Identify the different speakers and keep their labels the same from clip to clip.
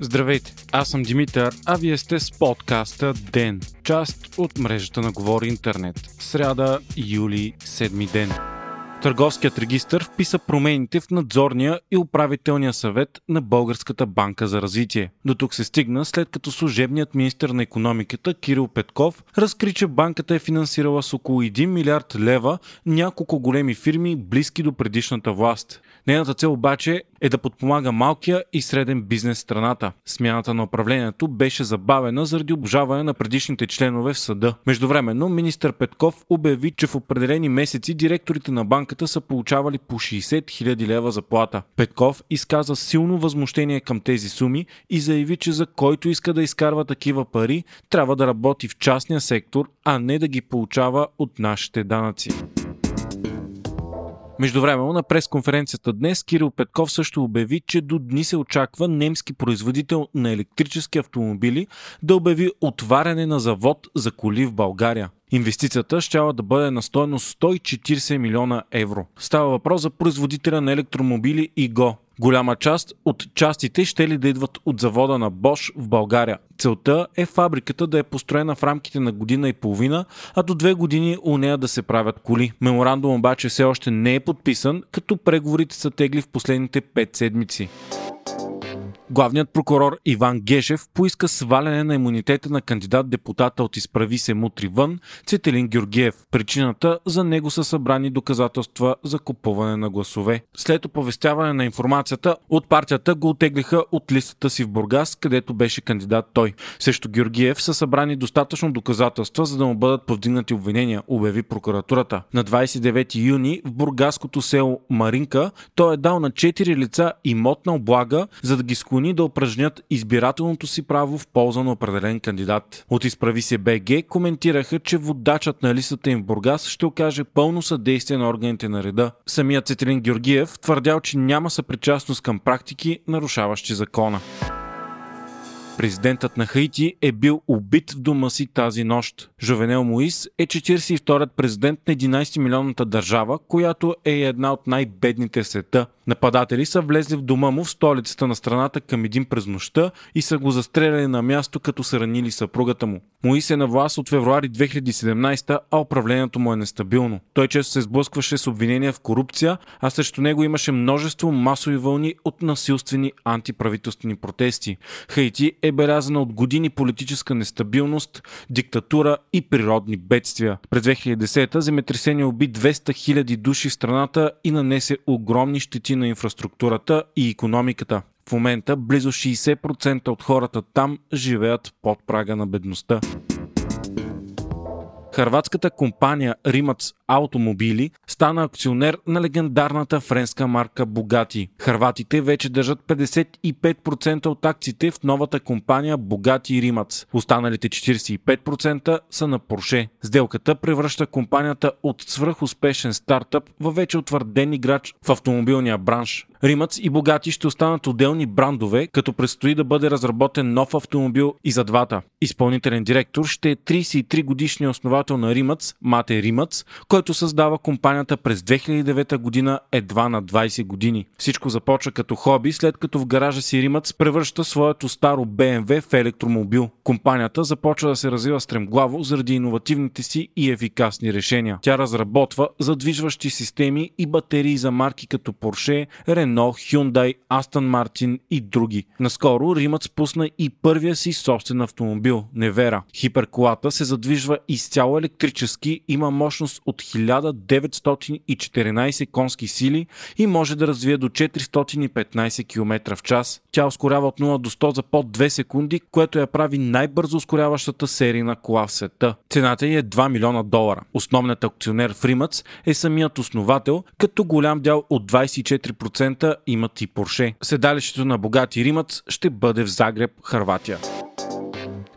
Speaker 1: Здравейте, аз съм Димитър, а вие сте с подкаста ДЕН, част от мрежата на Говори Интернет. Сряда, юли, седми ден. Търговският регистр вписа промените в надзорния и управителния съвет на Българската банка за развитие. До тук се стигна след като служебният министр на економиката Кирил Петков разкри, че банката е финансирала с около 1 милиард лева няколко големи фирми, близки до предишната власт. Нейната цел обаче е да подпомага малкия и среден бизнес страната. Смяната на управлението беше забавена заради обжаване на предишните членове в съда. Междувременно министър Петков обяви, че в определени месеци директорите на банката са получавали по 60 000 лева заплата. Петков изказа силно възмущение към тези суми и заяви, че за който иска да изкарва такива пари, трябва да работи в частния сектор, а не да ги получава от нашите данъци. Междувременно на пресконференцията днес Кирил Петков също обяви, че до дни се очаква немски производител на електрически автомобили да обяви отваряне на завод за коли в България. Инвестицията ще да бъде на стоеност 140 милиона евро. Става въпрос за производителя на електромобили ИГО. Голяма част от частите ще ли да идват от завода на Bosch в България. Целта е фабриката да е построена в рамките на година и половина, а до две години у нея да се правят коли. Меморандум обаче все още не е подписан, като преговорите са тегли в последните 5 седмици. Главният прокурор Иван Гешев поиска сваляне на имунитета на кандидат-депутата от изправи се мутри вън Цетелин Георгиев. Причината за него са събрани доказателства за купуване на гласове. След оповестяване на информацията, от партията го отеглиха от листата си в Бургас, където беше кандидат той. Срещу Георгиев са събрани достатъчно доказателства, за да му бъдат повдигнати обвинения, обяви прокуратурата. На 29 юни в бургаското село Маринка той е дал на 4 лица имотна облага, за да ги склони склони да упражнят избирателното си право в полза на определен кандидат. От изправи се БГ коментираха, че водачът на листата им в Бургас ще окаже пълно съдействие на органите на реда. Самият Цетелин Георгиев твърдял, че няма съпричастност към практики, нарушаващи закона. Президентът на Хаити е бил убит в дома си тази нощ. Жовенел Моис е 42-ят президент на 11 милионната държава, която е една от най-бедните в света. Нападатели са влезли в дома му в столицата на страната към един през нощта и са го застреляли на място, като са ранили съпругата му. Моис е на власт от февруари 2017, а управлението му е нестабилно. Той често се сблъскваше с обвинения в корупция, а срещу него имаше множество масови вълни от насилствени антиправителствени протести. Хаити е белязана от години политическа нестабилност, диктатура и природни бедствия. През 2010 земетресение уби 200 000 души в страната и нанесе огромни щети на инфраструктурата и економиката. В момента близо 60% от хората там живеят под прага на бедността. Харватската компания Римац Автомобили стана акционер на легендарната френска марка Богати. Харватите вече държат 55% от акциите в новата компания Богати Римац. Останалите 45% са на Порше. Сделката превръща компанията от свръхуспешен стартъп в вече утвърден играч в автомобилния бранш. Римац и Богати ще останат отделни брандове, като предстои да бъде разработен нов автомобил и за двата. Изпълнителен директор ще е 33 годишния основател на Римац, Мате Римац, който създава компанията през 2009 година едва на 20 години. Всичко започва като хоби, след като в гаража си Римац превръща своето старо BMW в електромобил. Компанията започва да се развива стремглаво заради иновативните си и ефикасни решения. Тя разработва задвижващи системи и батерии за марки като Porsche, Renault, Hyundai, Aston Martin и други. Наскоро Римът спусна и първия си собствен автомобил – Невера. Хиперколата се задвижва изцяло електрически, има мощност от 1914 конски сили и може да развие до 415 км в час. Тя ускорява от 0 до 100 за под 2 секунди, което я прави най-бързо ускоряващата серийна кола в света. Цената й е 2 милиона долара. Основният акционер в Римъц е самият основател, като голям дял от 24% момента имат и Порше. Седалището на богати римът ще бъде в Загреб, Харватия.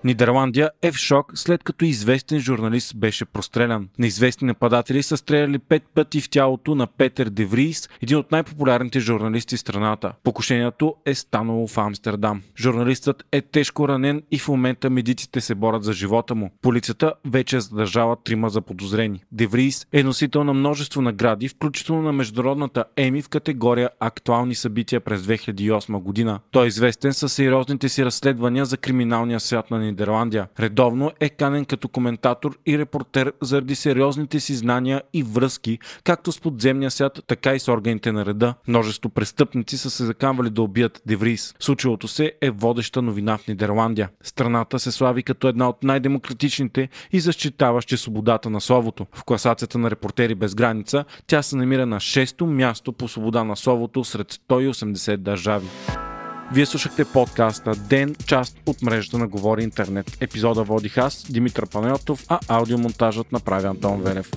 Speaker 1: Нидерландия е в шок след като известен журналист беше прострелян. Неизвестни нападатели са стреляли пет пъти в тялото на Петър Деврис, един от най-популярните журналисти в страната. Покушението е станало в Амстердам. Журналистът е тежко ранен и в момента медиците се борят за живота му. Полицията вече задържала трима за подозрени. Деврис е носител на множество награди, включително на международната ЕМИ в категория Актуални събития през 2008 година. Той е известен със сериозните си разследвания за криминалния свят на Нидерландия. Редовно е канен като коментатор и репортер заради сериозните си знания и връзки, както с подземния свят, така и с органите на реда. Множество престъпници са се закамвали да убият Деврис. Случилото се е водеща новина в Нидерландия. Страната се слави като една от най-демократичните и защитаващи свободата на словото. В класацията на репортери без граница тя се намира на 6-то място по свобода на словото сред 180 държави. Вие слушахте подкаста Ден, част от мрежата на Говори Интернет. Епизода водих аз, Димитър Панайотов, а аудиомонтажът направи Антон Велев.